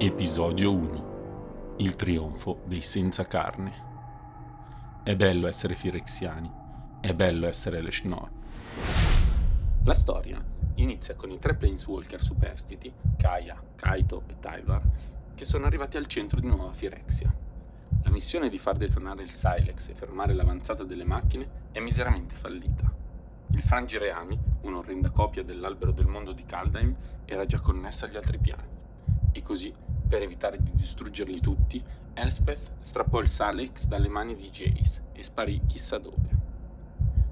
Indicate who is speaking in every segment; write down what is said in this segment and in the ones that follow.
Speaker 1: Episodio 1 Il trionfo dei senza carne. È bello essere firexiani, è bello essere le Schnorr. La storia inizia con i tre planeswalker superstiti, Kaya, Kaito e Tyvar, che sono arrivati al centro di Nuova Firexia. La missione di far detonare il Silex e fermare l'avanzata delle macchine è miseramente fallita. Il Frangireami, un'orrenda copia dell'albero del mondo di Kaldheim, era già connessa agli altri piani. E così, per evitare di distruggerli tutti, Elspeth strappò il Salex dalle mani di Jace e sparì chissà dove.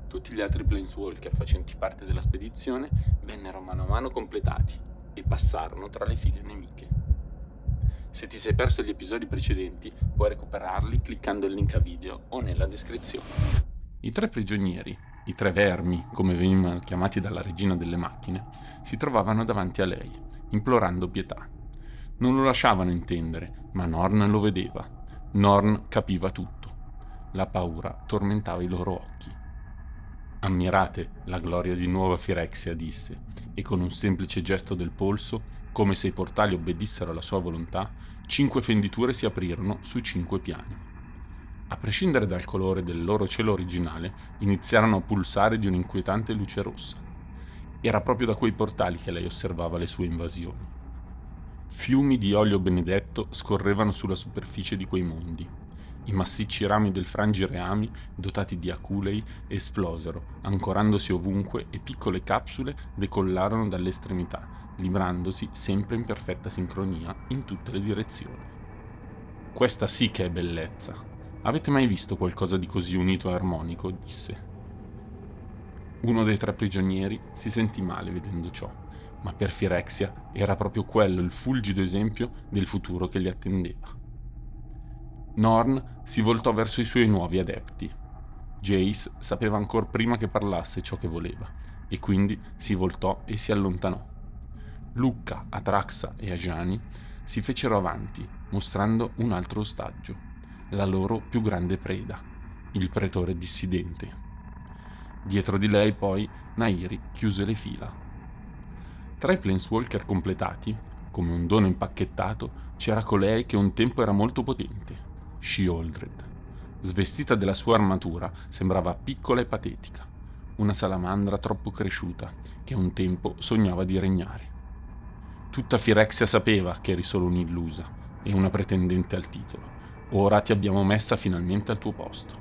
Speaker 1: Tutti gli altri Planeswalker facenti parte della spedizione vennero mano a mano completati e passarono tra le file nemiche. Se ti sei perso gli episodi precedenti, puoi recuperarli cliccando il link a video o nella descrizione. I tre prigionieri, i tre vermi, come venivano chiamati dalla regina delle macchine, si trovavano davanti a lei, implorando pietà. Non lo lasciavano intendere, ma Norn lo vedeva. Norn capiva tutto. La paura tormentava i loro occhi. Ammirate la gloria di nuova Firexia, disse, e con un semplice gesto del polso, come se i portali obbedissero alla sua volontà, cinque fenditure si aprirono su cinque piani. A prescindere dal colore del loro cielo originale, iniziarono a pulsare di un'inquietante luce rossa. Era proprio da quei portali che lei osservava le sue invasioni. Fiumi di olio benedetto scorrevano sulla superficie di quei mondi. I massicci rami del frangireami, dotati di aculei, esplosero, ancorandosi ovunque e piccole capsule decollarono dalle estremità, librandosi sempre in perfetta sincronia in tutte le direzioni. Questa sì che è bellezza. Avete mai visto qualcosa di così unito e armonico? disse. Uno dei tre prigionieri si sentì male vedendo ciò ma per Firexia era proprio quello il fulgido esempio del futuro che gli attendeva. Norn si voltò verso i suoi nuovi adepti. Jace sapeva ancora prima che parlasse ciò che voleva, e quindi si voltò e si allontanò. Lucca, Atraxa e Ajani si fecero avanti, mostrando un altro ostaggio, la loro più grande preda, il pretore dissidente. Dietro di lei poi Nairi chiuse le fila. Tra i planeswalker completati, come un dono impacchettato, c'era colei che un tempo era molto potente, Sheoldred. Svestita della sua armatura, sembrava piccola e patetica, una salamandra troppo cresciuta, che un tempo sognava di regnare. Tutta Firexia sapeva che eri solo un'illusa e una pretendente al titolo. Ora ti abbiamo messa finalmente al tuo posto.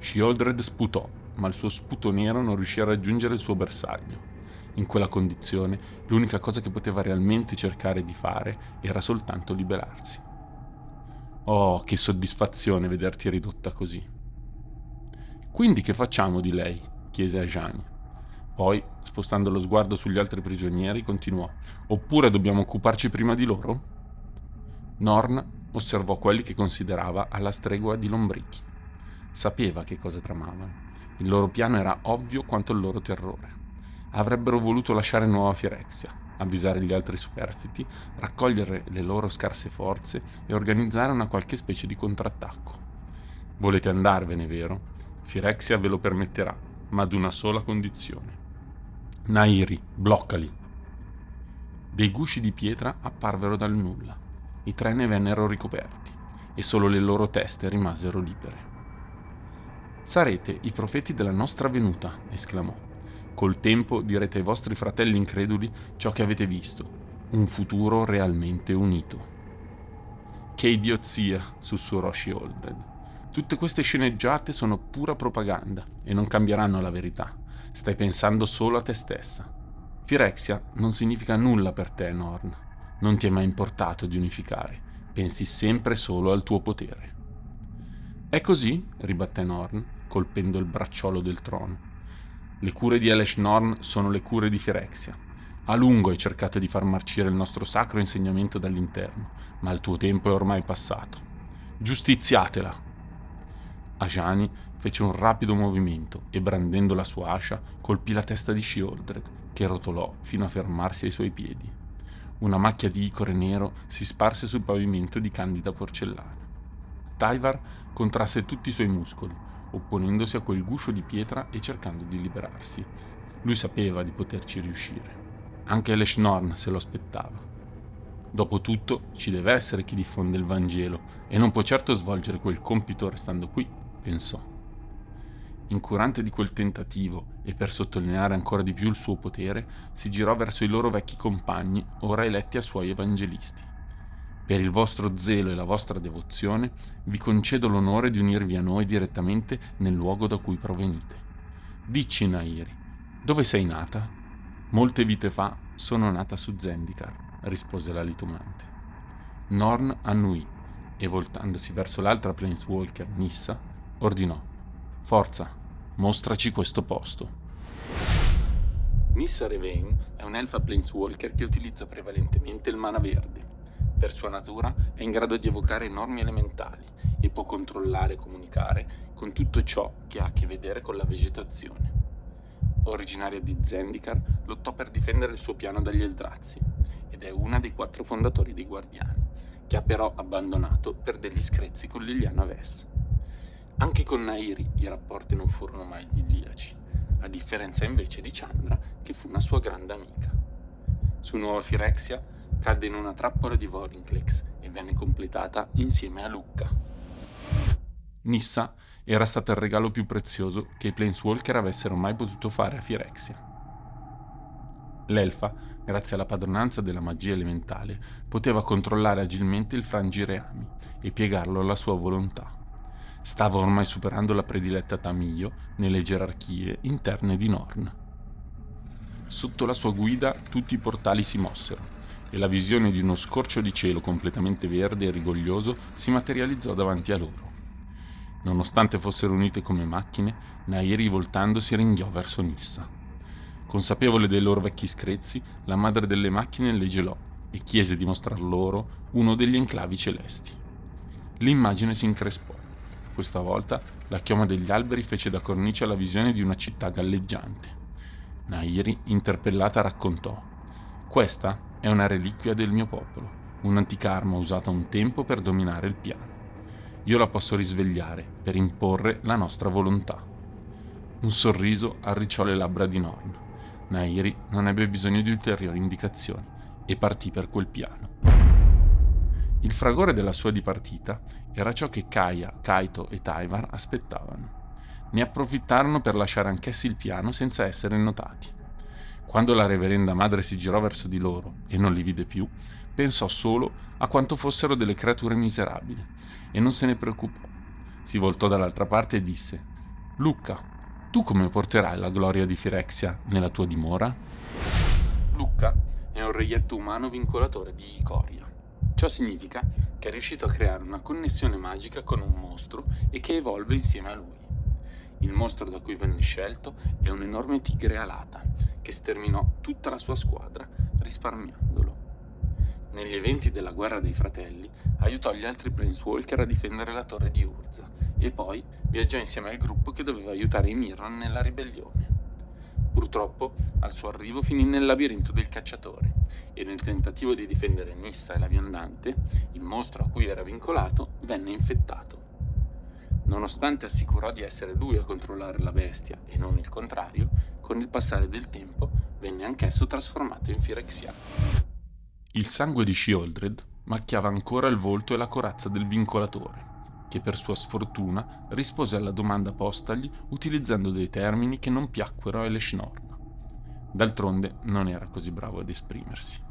Speaker 1: Sheoldred sputò, ma il suo sputo nero non riuscì a raggiungere il suo bersaglio in quella condizione, l'unica cosa che poteva realmente cercare di fare era soltanto liberarsi. Oh, che soddisfazione vederti ridotta così. Quindi che facciamo di lei? chiese Ajani. Poi, spostando lo sguardo sugli altri prigionieri, continuò: Oppure dobbiamo occuparci prima di loro? Norn osservò quelli che considerava alla stregua di lombrichi. Sapeva che cosa tramavano. Il loro piano era ovvio quanto il loro terrore avrebbero voluto lasciare Nuova Firexia, avvisare gli altri superstiti, raccogliere le loro scarse forze e organizzare una qualche specie di contrattacco. Volete andarvene, vero? Firexia ve lo permetterà, ma ad una sola condizione. Nairi, bloccali. Dei gusci di pietra apparvero dal nulla. I tre ne vennero ricoperti e solo le loro teste rimasero libere. Sarete i profeti della nostra venuta, esclamò. Col tempo direte ai vostri fratelli increduli ciò che avete visto, un futuro realmente unito. Che idiozia, sussurrò Sheoldred. Tutte queste sceneggiate sono pura propaganda e non cambieranno la verità. Stai pensando solo a te stessa. Firexia non significa nulla per te, Norn. Non ti è mai importato di unificare. Pensi sempre solo al tuo potere. È così, ribatté Norn, colpendo il bracciolo del trono. Le cure di Elesh Norn sono le cure di Firexia. A lungo hai cercato di far marcire il nostro sacro insegnamento dall'interno, ma il tuo tempo è ormai passato. Giustiziatela! Ajani fece un rapido movimento e brandendo la sua ascia colpì la testa di Shieldred, che rotolò fino a fermarsi ai suoi piedi. Una macchia di icore nero si sparse sul pavimento di candida porcellana. Tyvar contrasse tutti i suoi muscoli, opponendosi a quel guscio di pietra e cercando di liberarsi. Lui sapeva di poterci riuscire. Anche Leshnorn se lo aspettava. Dopotutto ci deve essere chi diffonde il Vangelo e non può certo svolgere quel compito restando qui, pensò. Incurante di quel tentativo e per sottolineare ancora di più il suo potere, si girò verso i loro vecchi compagni, ora eletti a suoi evangelisti. Per il vostro zelo e la vostra devozione vi concedo l'onore di unirvi a noi direttamente nel luogo da cui provenite. Dici, Nairi, dove sei nata? Molte vite fa sono nata su Zendikar, rispose la litomante. Norn annui e voltandosi verso l'altra planeswalker, Nissa, ordinò: Forza, mostraci questo posto. Nissa Revain è un'elfa planeswalker che utilizza prevalentemente il mana verde per sua natura è in grado di evocare norme elementali e può controllare e comunicare con tutto ciò che ha a che vedere con la vegetazione. Originaria di Zendikar, lottò per difendere il suo piano dagli Eldrazi ed è una dei quattro fondatori dei Guardiani, che ha però abbandonato per degli screzi con Liliana Vess. Anche con Nairi i rapporti non furono mai idilliaci, a differenza invece di Chandra, che fu una sua grande amica. Su Nuova Firexia cadde in una trappola di Vorinclex e venne completata insieme a Lucca. Nissa era stata il regalo più prezioso che i Planeswalker avessero mai potuto fare a Firexia. L'elfa, grazie alla padronanza della magia elementale, poteva controllare agilmente il frangireami e piegarlo alla sua volontà. Stava ormai superando la prediletta Tamio nelle gerarchie interne di Norn. Sotto la sua guida tutti i portali si mossero e la visione di uno scorcio di cielo completamente verde e rigoglioso si materializzò davanti a loro. Nonostante fossero unite come macchine, Nairi voltandosi ringhiò verso Nissa. Consapevole dei loro vecchi screzi, la madre delle macchine le gelò e chiese di mostrar loro uno degli enclavi celesti. L'immagine si increspò. Questa volta la chioma degli alberi fece da cornice alla visione di una città galleggiante. Nairi, interpellata, raccontò: Questa è una reliquia del mio popolo, un'antica arma usata un tempo per dominare il piano. Io la posso risvegliare per imporre la nostra volontà. Un sorriso arricciò le labbra di Norn. Nairi non ebbe bisogno di ulteriori indicazioni e partì per quel piano. Il fragore della sua dipartita era ciò che Kaya, Kaito e Taivar aspettavano. Ne approfittarono per lasciare anch'essi il piano senza essere notati. Quando la reverenda madre si girò verso di loro e non li vide più, pensò solo a quanto fossero delle creature miserabili e non se ne preoccupò. Si voltò dall'altra parte e disse: Lucca, tu come porterai la gloria di Firexia nella tua dimora? Lucca è un reietto umano vincolatore di Icoria. Ciò significa che è riuscito a creare una connessione magica con un mostro e che evolve insieme a lui. Il mostro da cui venne scelto è un enorme tigre alata che sterminò tutta la sua squadra risparmiandolo. Negli eventi della guerra dei fratelli aiutò gli altri Planeswalker a difendere la torre di Urza e poi viaggiò insieme al gruppo che doveva aiutare i Mirran nella ribellione. Purtroppo, al suo arrivo finì nel labirinto del cacciatore e nel tentativo di difendere Nissa e la viandante, il mostro a cui era vincolato venne infettato Nonostante assicurò di essere lui a controllare la bestia e non il contrario, con il passare del tempo venne anch'esso trasformato in Firexiano. Il sangue di Shieldred macchiava ancora il volto e la corazza del vincolatore, che per sua sfortuna rispose alla domanda postagli utilizzando dei termini che non piacquero a Eleshnorn. D'altronde non era così bravo ad esprimersi.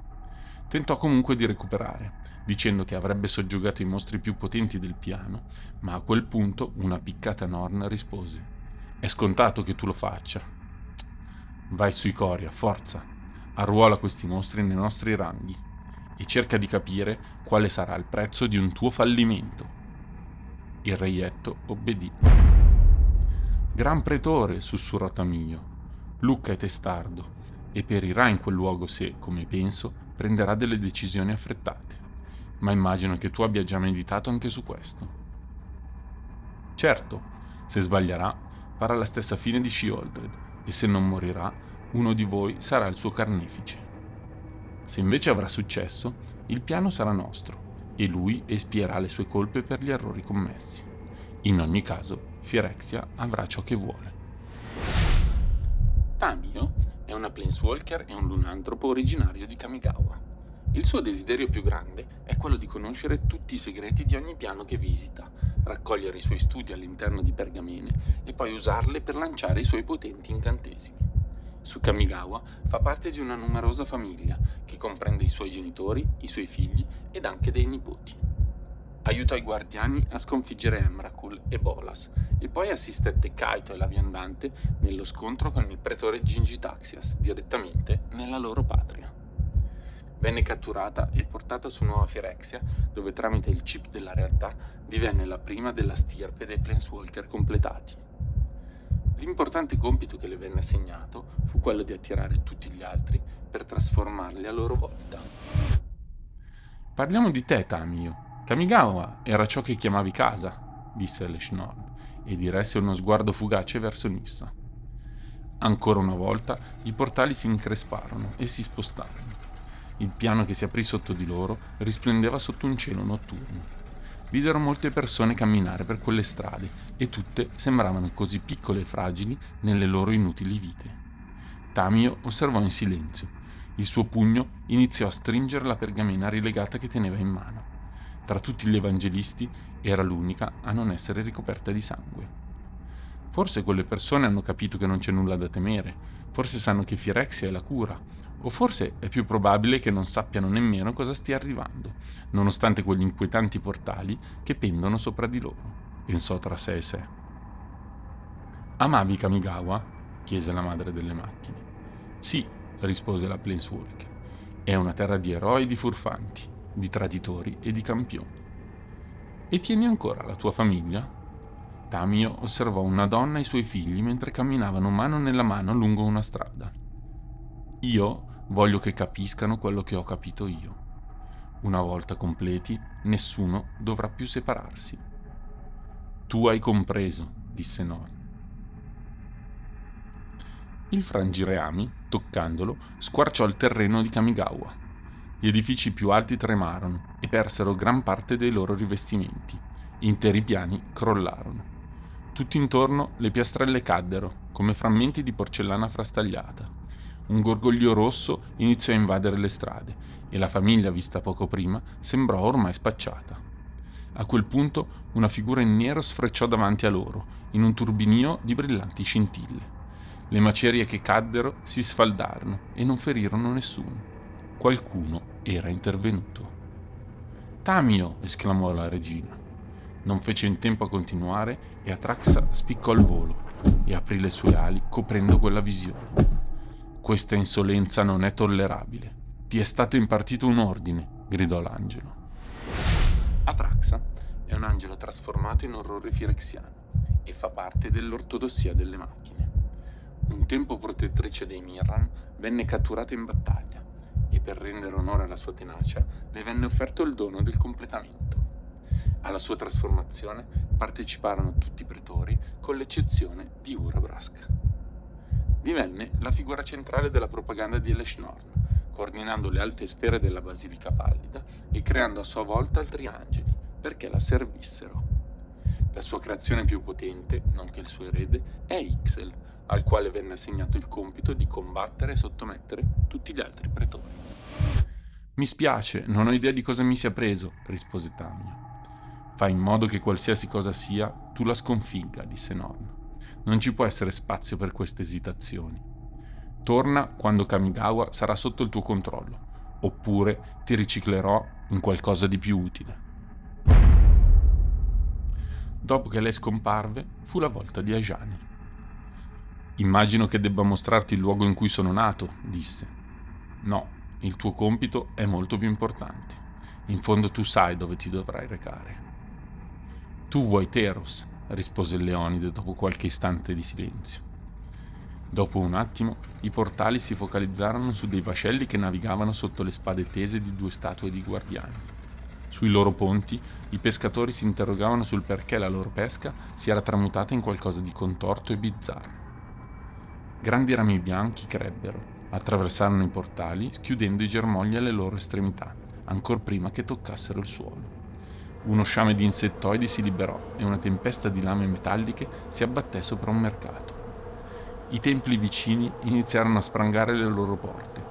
Speaker 1: Tentò comunque di recuperare, dicendo che avrebbe soggiogato i mostri più potenti del piano, ma a quel punto una piccata Norn rispose: È scontato che tu lo faccia. Vai sui Coria, forza, arruola questi mostri nei nostri ranghi e cerca di capire quale sarà il prezzo di un tuo fallimento. Il reietto obbedì. Gran pretore, sussurrò Tamio, Lucca è testardo e perirà in quel luogo se, come penso, prenderà delle decisioni affrettate, ma immagino che tu abbia già meditato anche su questo. Certo, se sbaglierà, farà la stessa fine di Shieldred e se non morirà, uno di voi sarà il suo carnefice. Se invece avrà successo, il piano sarà nostro e lui espierà le sue colpe per gli errori commessi. In ogni caso, Firexia avrà ciò che vuole. Tamio è una planeswalker e un lunantropo originario di Kamigawa. Il suo desiderio più grande è quello di conoscere tutti i segreti di ogni piano che visita, raccogliere i suoi studi all'interno di pergamene e poi usarle per lanciare i suoi potenti incantesimi. Su Kamigawa fa parte di una numerosa famiglia che comprende i suoi genitori, i suoi figli ed anche dei nipoti. Aiutò i guardiani a sconfiggere Emrakul e Bolas e poi assistette Kaito e la viandante nello scontro con il pretore Gingitaxias direttamente nella loro patria. Venne catturata e portata su Nuova Firexia, dove tramite il chip della realtà divenne la prima della stirpe dei Planeswalker completati. L'importante compito che le venne assegnato fu quello di attirare tutti gli altri per trasformarli a loro volta. Parliamo di te, Tamio. Kamigawa era ciò che chiamavi casa, disse Leshnorn, e diresse uno sguardo fugace verso Nissa. Ancora una volta i portali si incresparono e si spostarono. Il piano che si aprì sotto di loro risplendeva sotto un cielo notturno. Videro molte persone camminare per quelle strade e tutte sembravano così piccole e fragili nelle loro inutili vite. Tamio osservò in silenzio. Il suo pugno iniziò a stringere la pergamena rilegata che teneva in mano. Tra tutti gli evangelisti era l'unica a non essere ricoperta di sangue. Forse quelle persone hanno capito che non c'è nulla da temere, forse sanno che Firexia è la cura, o forse è più probabile che non sappiano nemmeno cosa stia arrivando, nonostante quegli inquietanti portali che pendono sopra di loro, pensò tra sé e sé. Amavi Kamigawa? chiese la madre delle macchine. Sì, rispose la Planeswalker. È una terra di eroi e di furfanti, di traditori e di campioni. E tieni ancora la tua famiglia? Tamio osservò una donna e i suoi figli mentre camminavano mano nella mano lungo una strada. Io Voglio che capiscano quello che ho capito io. Una volta completi, nessuno dovrà più separarsi. Tu hai compreso, disse Norn. Il frangireami, toccandolo, squarciò il terreno di Kamigawa. Gli edifici più alti tremarono e persero gran parte dei loro rivestimenti. Interi piani crollarono. Tutto intorno le piastrelle caddero, come frammenti di porcellana frastagliata un gorgoglio rosso iniziò a invadere le strade e la famiglia vista poco prima sembrò ormai spacciata. A quel punto una figura in nero sfrecciò davanti a loro, in un turbinio di brillanti scintille. Le macerie che caddero si sfaldarono e non ferirono nessuno. Qualcuno era intervenuto. Tamio! esclamò la regina. Non fece in tempo a continuare e Atraxa spiccò il volo e aprì le sue ali coprendo quella visione. Questa insolenza non è tollerabile. Ti è stato impartito un ordine, gridò l'angelo. Atraxa è un angelo trasformato in orrore firexiano e fa parte dell'ortodossia delle macchine. Un tempo protettrice dei Mirran, venne catturata in battaglia e per rendere onore alla sua tenacia le venne offerto il dono del completamento. Alla sua trasformazione parteciparono tutti i pretori, con l'eccezione di Urabrask divenne la figura centrale della propaganda di Eleshnorn, coordinando le alte sfere della Basilica Pallida e creando a sua volta altri angeli perché la servissero. La sua creazione più potente, nonché il suo erede, è Ixel, al quale venne assegnato il compito di combattere e sottomettere tutti gli altri pretori. Mi spiace, non ho idea di cosa mi sia preso, rispose Tamio. Fai in modo che qualsiasi cosa sia, tu la sconfigga, disse Norn. Non ci può essere spazio per queste esitazioni. Torna quando Kamigawa sarà sotto il tuo controllo, oppure ti riciclerò in qualcosa di più utile. Dopo che lei scomparve, fu la volta di Ajani. Immagino che debba mostrarti il luogo in cui sono nato, disse. No, il tuo compito è molto più importante. In fondo tu sai dove ti dovrai recare. Tu vuoi Teros, rispose Leonide dopo qualche istante di silenzio. Dopo un attimo, i portali si focalizzarono su dei vascelli che navigavano sotto le spade tese di due statue di guardiani. Sui loro ponti, i pescatori si interrogavano sul perché la loro pesca si era tramutata in qualcosa di contorto e bizzarro. Grandi rami bianchi crebbero, attraversarono i portali, schiudendo i germogli alle loro estremità, ancor prima che toccassero il suolo. Uno sciame di insettoidi si liberò e una tempesta di lame metalliche si abbatté sopra un mercato. I templi vicini iniziarono a sprangare le loro porte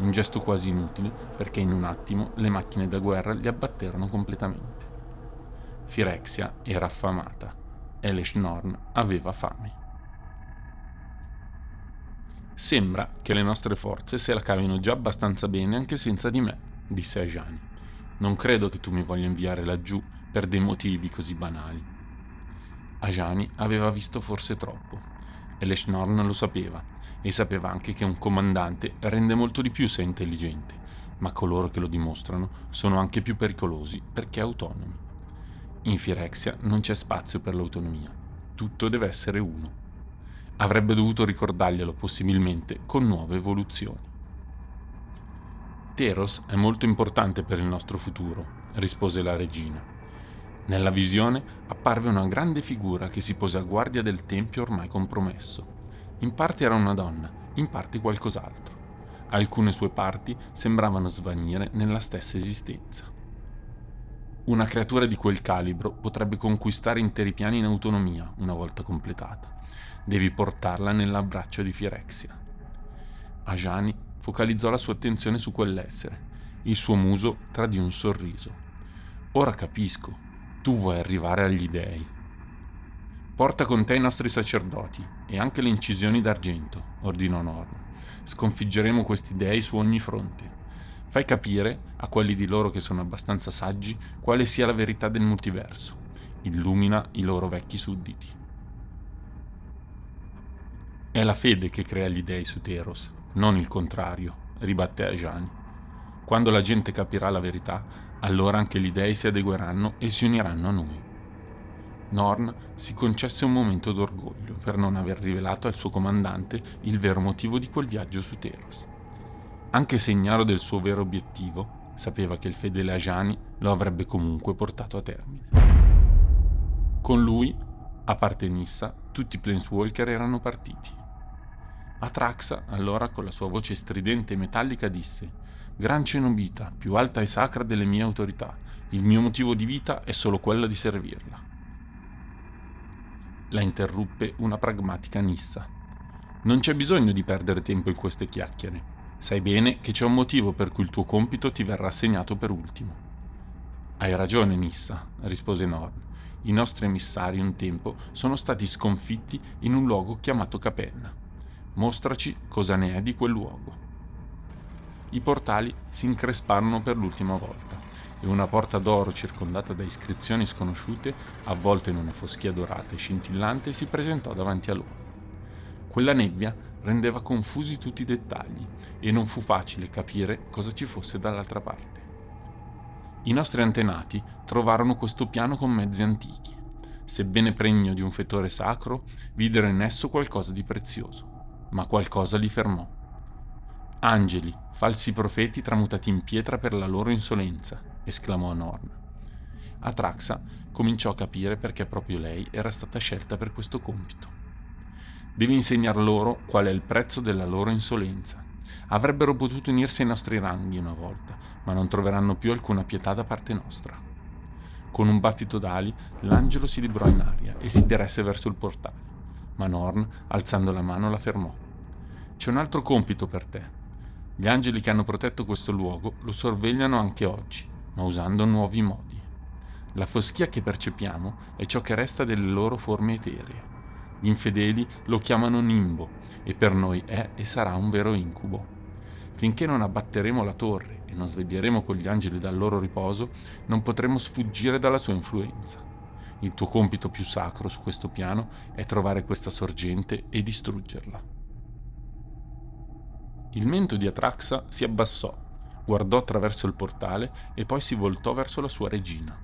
Speaker 1: un gesto quasi inutile perché in un attimo le macchine da guerra li abbatterono completamente. Firexia era affamata e Leshnorn aveva fame. Sembra che le nostre forze se la cavino già abbastanza bene anche senza di me, disse Ajani. Non credo che tu mi voglia inviare laggiù per dei motivi così banali. Ajani aveva visto forse troppo, e Leshnorn lo sapeva, e sapeva anche che un comandante rende molto di più se è intelligente, ma coloro che lo dimostrano sono anche più pericolosi perché autonomi. In Firexia non c'è spazio per l'autonomia, tutto deve essere uno avrebbe dovuto ricordarglielo possibilmente con nuove evoluzioni. Teros è molto importante per il nostro futuro, rispose la regina. Nella visione apparve una grande figura che si pose a guardia del tempio ormai compromesso. In parte era una donna, in parte qualcos'altro. Alcune sue parti sembravano svanire nella stessa esistenza. Una creatura di quel calibro potrebbe conquistare interi piani in autonomia una volta completata Devi portarla nell'abbraccio di Firexia. Ajani focalizzò la sua attenzione su quell'essere. Il suo muso tradì un sorriso. Ora capisco. Tu vuoi arrivare agli dei. Porta con te i nostri sacerdoti e anche le incisioni d'argento, ordinò Norn. Sconfiggeremo questi dei su ogni fronte. Fai capire, a quelli di loro che sono abbastanza saggi, quale sia la verità del multiverso. Illumina i loro vecchi sudditi. È la fede che crea gli dei su Teros, non il contrario, ribatté Ajani. Quando la gente capirà la verità, allora anche gli dei si adegueranno e si uniranno a noi. Norn si concesse un momento d'orgoglio per non aver rivelato al suo comandante il vero motivo di quel viaggio su Teros. Anche se ignaro del suo vero obiettivo, sapeva che il fedele Ajani lo avrebbe comunque portato a termine. Con lui, a parte Nissa, tutti i Planeswalker erano partiti. Atraxa, allora, con la sua voce stridente e metallica, disse: Gran cenobita, più alta e sacra delle mie autorità, il mio motivo di vita è solo quello di servirla. La interruppe una pragmatica Nissa. Non c'è bisogno di perdere tempo in queste chiacchiere. Sai bene che c'è un motivo per cui il tuo compito ti verrà assegnato per ultimo. Hai ragione, Nissa, rispose Norn. I nostri emissari un tempo sono stati sconfitti in un luogo chiamato Capenna. Mostraci cosa ne è di quel luogo. I portali si incresparono per l'ultima volta e una porta d'oro circondata da iscrizioni sconosciute, avvolta in una foschia dorata e scintillante, si presentò davanti a loro. Quella nebbia rendeva confusi tutti i dettagli e non fu facile capire cosa ci fosse dall'altra parte. I nostri antenati trovarono questo piano con mezzi antichi. Sebbene pregno di un fetore sacro, videro in esso qualcosa di prezioso ma qualcosa li fermò. Angeli, falsi profeti tramutati in pietra per la loro insolenza, esclamò Norn. Atraxa cominciò a capire perché proprio lei era stata scelta per questo compito. Devi insegnar loro qual è il prezzo della loro insolenza. Avrebbero potuto unirsi ai nostri ranghi una volta, ma non troveranno più alcuna pietà da parte nostra. Con un battito d'ali, l'angelo si librò in aria e si diresse verso il portale ma Norn, alzando la mano, la fermò. C'è un altro compito per te. Gli angeli che hanno protetto questo luogo lo sorvegliano anche oggi, ma usando nuovi modi. La foschia che percepiamo è ciò che resta delle loro forme eteree. Gli infedeli lo chiamano nimbo e per noi è e sarà un vero incubo. Finché non abbatteremo la torre e non sveglieremo quegli angeli dal loro riposo, non potremo sfuggire dalla sua influenza. Il tuo compito più sacro su questo piano è trovare questa sorgente e distruggerla. Il mento di Atraxa si abbassò, guardò attraverso il portale e poi si voltò verso la sua regina.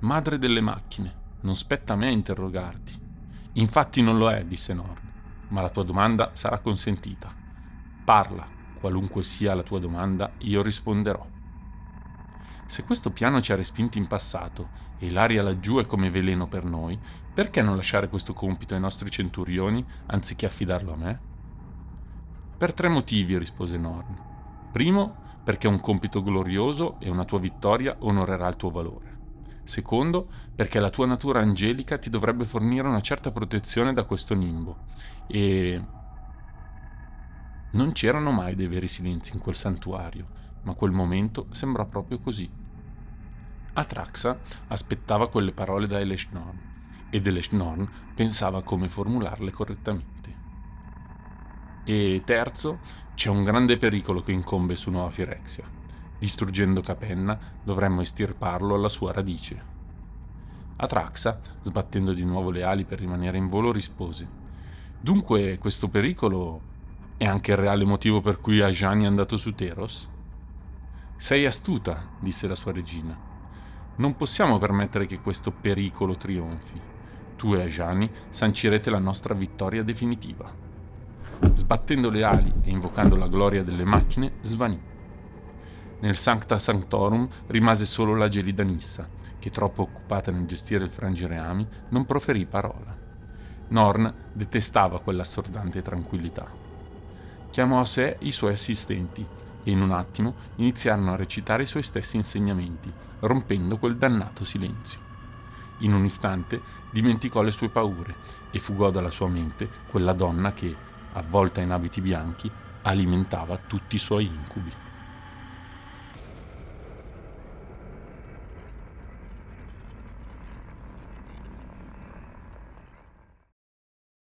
Speaker 1: Madre delle macchine, non spetta a me interrogarti. Infatti non lo è, disse Norn, ma la tua domanda sarà consentita. Parla, qualunque sia la tua domanda, io risponderò. Se questo piano ci ha respinti in passato e l'aria laggiù è come veleno per noi, perché non lasciare questo compito ai nostri centurioni anziché affidarlo a me? Per tre motivi, rispose Norn. Primo, perché è un compito glorioso e una tua vittoria onorerà il tuo valore. Secondo, perché la tua natura angelica ti dovrebbe fornire una certa protezione da questo nimbo. E Non c'erano mai dei veri silenzi in quel santuario, ma quel momento sembrò proprio così. Atraxa aspettava quelle parole da Eleshnorn ed Eleshnorn pensava come formularle correttamente. E terzo, c'è un grande pericolo che incombe su Nuova Firexia. Distruggendo Capenna dovremmo estirparlo alla sua radice. Atraxa, sbattendo di nuovo le ali per rimanere in volo, rispose: Dunque questo pericolo è anche il reale motivo per cui Ajani è andato su Teros? Sei astuta, disse la sua regina. Non possiamo permettere che questo pericolo trionfi. Tu e Ajani sancirete la nostra vittoria definitiva. Sbattendo le ali e invocando la gloria delle macchine, svanì. Nel Sancta Sanctorum rimase solo la gelida Nissa, che troppo occupata nel gestire il frangireami non proferì parola. Norn detestava quell'assordante tranquillità. Chiamò a sé i suoi assistenti e in un attimo iniziarono a recitare i suoi stessi insegnamenti, rompendo quel dannato silenzio. In un istante dimenticò le sue paure e fugò dalla sua mente quella donna che, avvolta in abiti bianchi, alimentava tutti i suoi incubi.